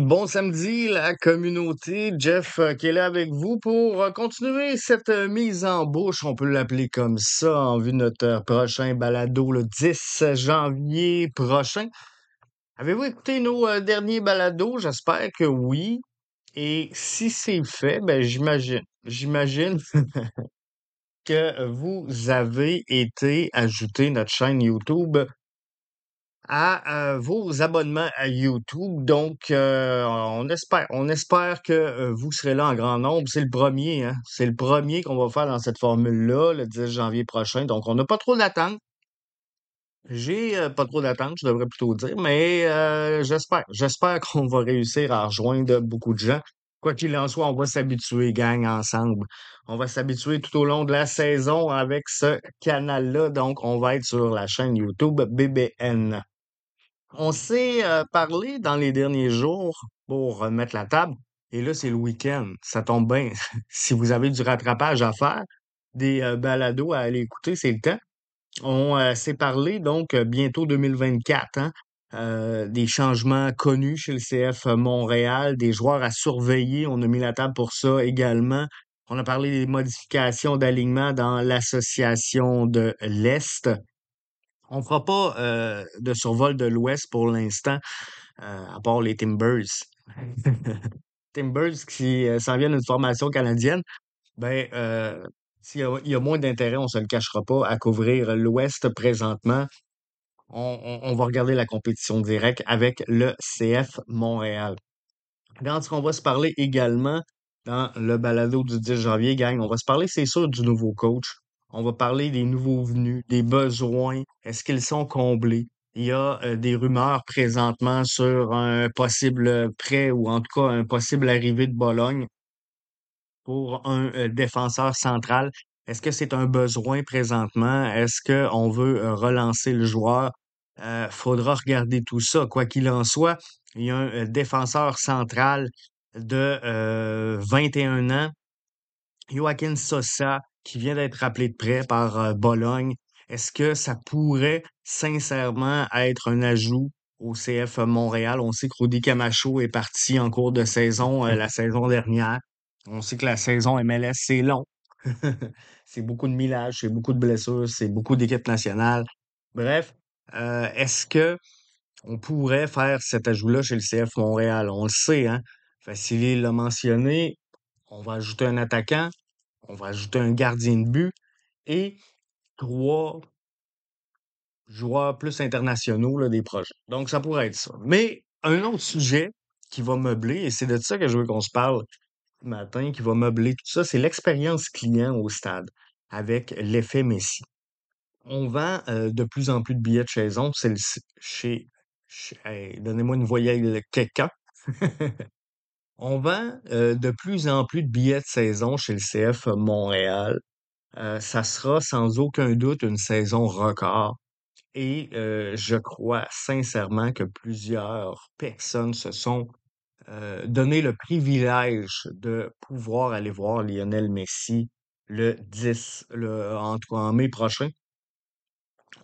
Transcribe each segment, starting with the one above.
Bon samedi, la communauté. Jeff euh, qui est là avec vous pour euh, continuer cette euh, mise en bouche, on peut l'appeler comme ça, en vue de notre prochain balado le 10 janvier prochain. Avez-vous écouté nos derniers balados? J'espère que oui. Et si c'est fait, ben j'imagine, j'imagine que vous avez été ajouté notre chaîne YouTube à euh, vos abonnements à YouTube. Donc, euh, on espère, on espère que euh, vous serez là en grand nombre. C'est le premier, hein? C'est le premier qu'on va faire dans cette formule-là, le 10 janvier prochain. Donc, on n'a pas trop d'attente. J'ai pas trop d'attente, je devrais plutôt dire, mais j'espère. J'espère qu'on va réussir à rejoindre beaucoup de gens. Quoi qu'il en soit, on va s'habituer, gang, ensemble. On va s'habituer tout au long de la saison avec ce canal-là. Donc, on va être sur la chaîne YouTube BBN. On s'est euh, parlé dans les derniers jours pour remettre la table. Et là, c'est le week-end. Ça tombe bien. si vous avez du rattrapage à faire, des euh, balados à aller écouter, c'est le temps. On euh, s'est parlé donc bientôt 2024, hein, des changements connus chez le CF Montréal, des joueurs à surveiller. On a mis la table pour ça également. On a parlé des modifications d'alignement dans l'association de l'Est. On fera pas euh, de survol de l'Ouest pour l'instant, euh, à part les Timbers. Timbers qui euh, s'en viennent d'une formation canadienne. Ben, s'il y, a moins d'intérêt, on se le cachera pas, à couvrir l'Ouest présentement. On, va regarder la compétition directe avec le CF Montréal. Dans ce qu'on va se parler également dans le balado du 10 janvier, gang, on va se parler, c'est sûr, du nouveau coach. On va parler des nouveaux venus, des besoins. Est-ce qu'ils sont comblés? Il y a euh, des rumeurs présentement sur un possible prêt ou en tout cas un possible arrivée de Bologne pour un euh, défenseur central. Est-ce que c'est un besoin présentement? Est-ce qu'on veut euh, relancer le joueur? Il faudra regarder tout ça. Quoi qu'il en soit, il y a un défenseur central de 21 ans, Joaquin Sosa, qui vient d'être rappelé de près par euh, Bologne. Est-ce que ça pourrait sincèrement être un ajout au CF Montréal? On sait que Rudy Camacho est parti en cours de saison euh, la saison dernière. On sait que la saison MLS, c'est long. c'est beaucoup de millage, c'est beaucoup de blessures, c'est beaucoup d'équipes nationales. Bref, euh, est-ce que on pourrait faire cet ajout-là chez le CF Montréal? On le sait, hein? Facile l'a mentionné. On va ajouter un attaquant, on va ajouter un gardien de but et trois joueurs plus internationaux des projets. Donc, ça pourrait être ça. Mais un autre sujet qui va meubler, et c'est de ça que je veux qu'on se parle ce matin, qui va meubler tout ça, c'est l'expérience client au stade avec l'effet Messi. On vend euh, de plus en plus de billets de saison. C'est chez, chez donnez-moi une voyelle quelqu'un. On vend euh, de plus en plus de billets de saison chez le CF Montréal. Euh, ça sera sans aucun doute une saison record. Et euh, je crois sincèrement que plusieurs personnes se sont donné le privilège de pouvoir aller voir Lionel Messi le 10, le, en, en mai prochain,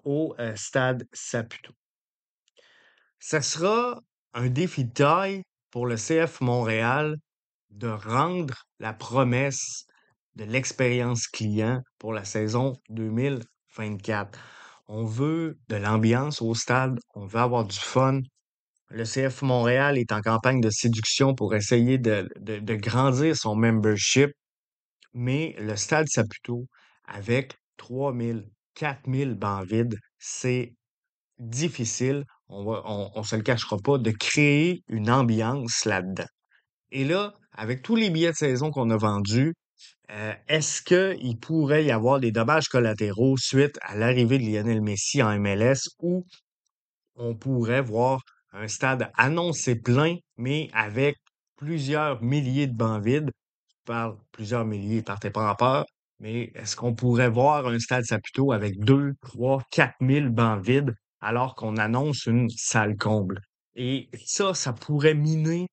au stade Saputo. Ça sera un défi de taille pour le CF Montréal de rendre la promesse de l'expérience client pour la saison 2024. On veut de l'ambiance au stade, on veut avoir du fun. Le CF Montréal est en campagne de séduction pour essayer de, de, grandir son membership, mais le stade Saputo, avec 3000, 4000 bancs vides, c'est difficile on on, se le cachera pas, de créer une ambiance là-dedans. Et là, avec tous les billets de saison qu'on a vendus, euh, est-ce qu'il pourrait y avoir des dommages collatéraux suite à l'arrivée de Lionel Messi en MLS ou on pourrait voir un stade annoncé plein, mais avec plusieurs milliers de bancs vides? Je parle plusieurs milliers, partez pas en peur, mais est-ce qu'on pourrait voir un stade Saputo avec 2, 3, 4 000 bancs vides alors qu'on annonce une salle comble. Et ça, ça pourrait miner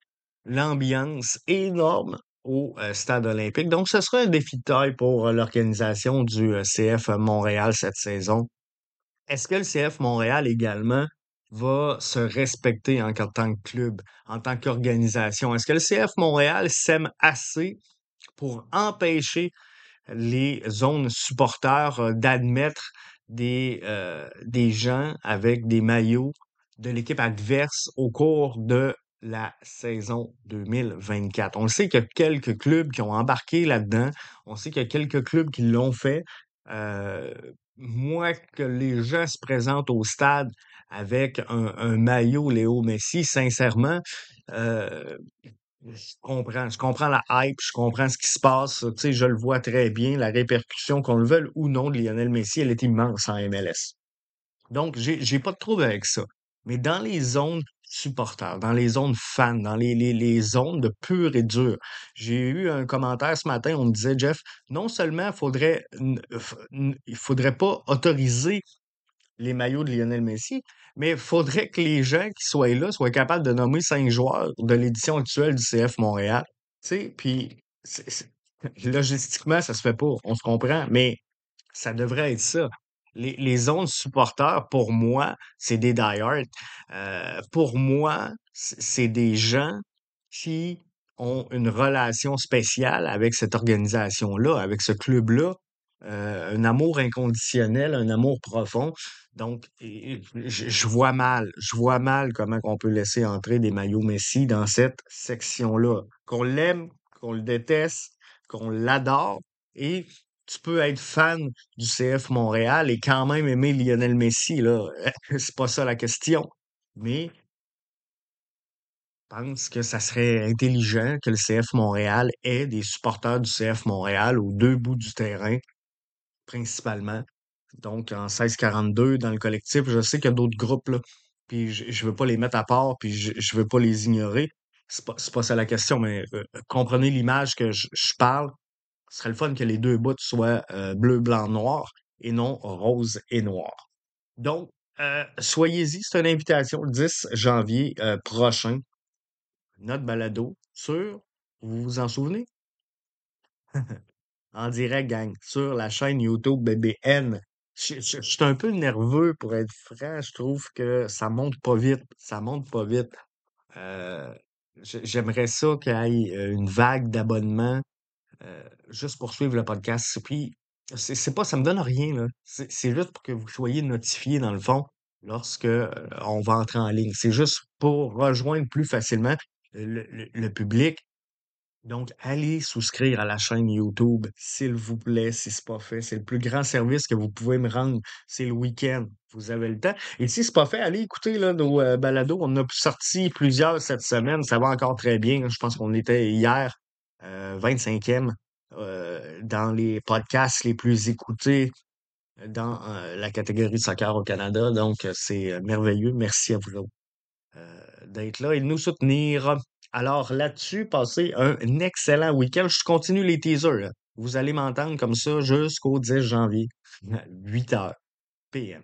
l'ambiance énorme au euh, stade olympique. Donc, ce sera un défi de taille pour euh, l'organisation du euh, CF Montréal cette saison. Est-ce que le CF Montréal également va se respecter en tant que club, en tant qu'organisation? Est-ce que le CF Montréal s'aime assez pour empêcher les zones supporters d'admettre des, euh, des gens avec des maillots de l'équipe adverse au cours de la saison 2024. On le sait qu'il y a quelques clubs qui ont embarqué là-dedans. On sait qu'il y a quelques clubs qui l'ont fait. Euh, moi, que les gens se présentent au stade avec un, un maillot Léo Messi, sincèrement, euh, je comprends, je comprends la hype, je comprends ce qui se passe, tu sais, je le vois très bien, la répercussion, qu'on le veuille ou non, de Lionel Messi, elle est immense en MLS. Donc, j'ai, pas de trouble avec ça. Mais dans les zones supporters, dans les zones fans, dans les, les, les zones de pur et dur, j'ai eu un commentaire ce matin, on me disait, Jeff, non seulement faudrait, il faudrait pas autoriser les maillots de Lionel Messi, mais il faudrait que les gens qui soient là soient capables de nommer cinq joueurs de l'édition actuelle du CF Montréal. Puis logistiquement, ça se fait pas, on se comprend, mais ça devrait être ça. Les, zones supporters, pour moi, c'est des die-hard. Euh, pour moi, c'est des gens qui ont une relation spéciale avec cette organisation-là, avec ce club-là, euh, un amour inconditionnel, un amour profond. Donc, je vois mal, je vois mal comment on peut laisser entrer des maillots Messi dans cette section-là. Qu'on l'aime, qu'on le déteste, qu'on l'adore, et tu peux être fan du CF Montréal et quand même aimer Lionel Messi, là. C'est pas ça la question. Mais je pense que ça serait intelligent que le CF Montréal ait des supporters du CF Montréal aux deux bouts du terrain, principalement. Donc, en 1642, dans le collectif, je sais qu'il y a d'autres groupes, là. Puis je, je veux pas les mettre à part, puis je, je veux pas les ignorer. C'est pas, pas ça la question, mais euh, comprenez l'image que je, parle. Ce serait le fun que les deux bouts soient euh, bleu, blanc, noir et non rose et noir. Donc, euh, soyez-y, c'est une invitation le 10 janvier euh, prochain. Notre balado sur, vous vous en souvenez? En direct, gang, sur la chaîne YouTube BBN. Je suis un peu nerveux pour être franc. Je trouve que ça monte pas vite. Ça monte pas vite. Euh, j'aimerais ça qu'il y ait euh, une vague d'abonnements euh, juste pour suivre le podcast. Puis, c'est pas, ça me donne rien. C'est juste pour que vous soyez notifiés, dans le fond, lorsque on va entrer en ligne. C'est juste pour rejoindre plus facilement le, le- le public. Donc, allez souscrire à la chaîne YouTube, s'il vous plaît, si c'est pas fait. C'est le plus grand service que vous pouvez me rendre. C'est le week-end. Vous avez le temps. Et si c'est pas fait, allez écouter nos euh, balados. On a sorti plusieurs cette semaine. Ça va encore très bien. Je pense qu'on était hier euh, 25e euh, dans les podcasts les plus écoutés dans euh, la catégorie soccer au Canada. Donc, euh, c'est euh, merveilleux. Merci à vous euh, d'être là et de nous soutenir. Alors là-dessus, passez un excellent week-end. Je continue les teasers. Vous allez m'entendre comme ça jusqu'au 10 janvier, 8 heures PM.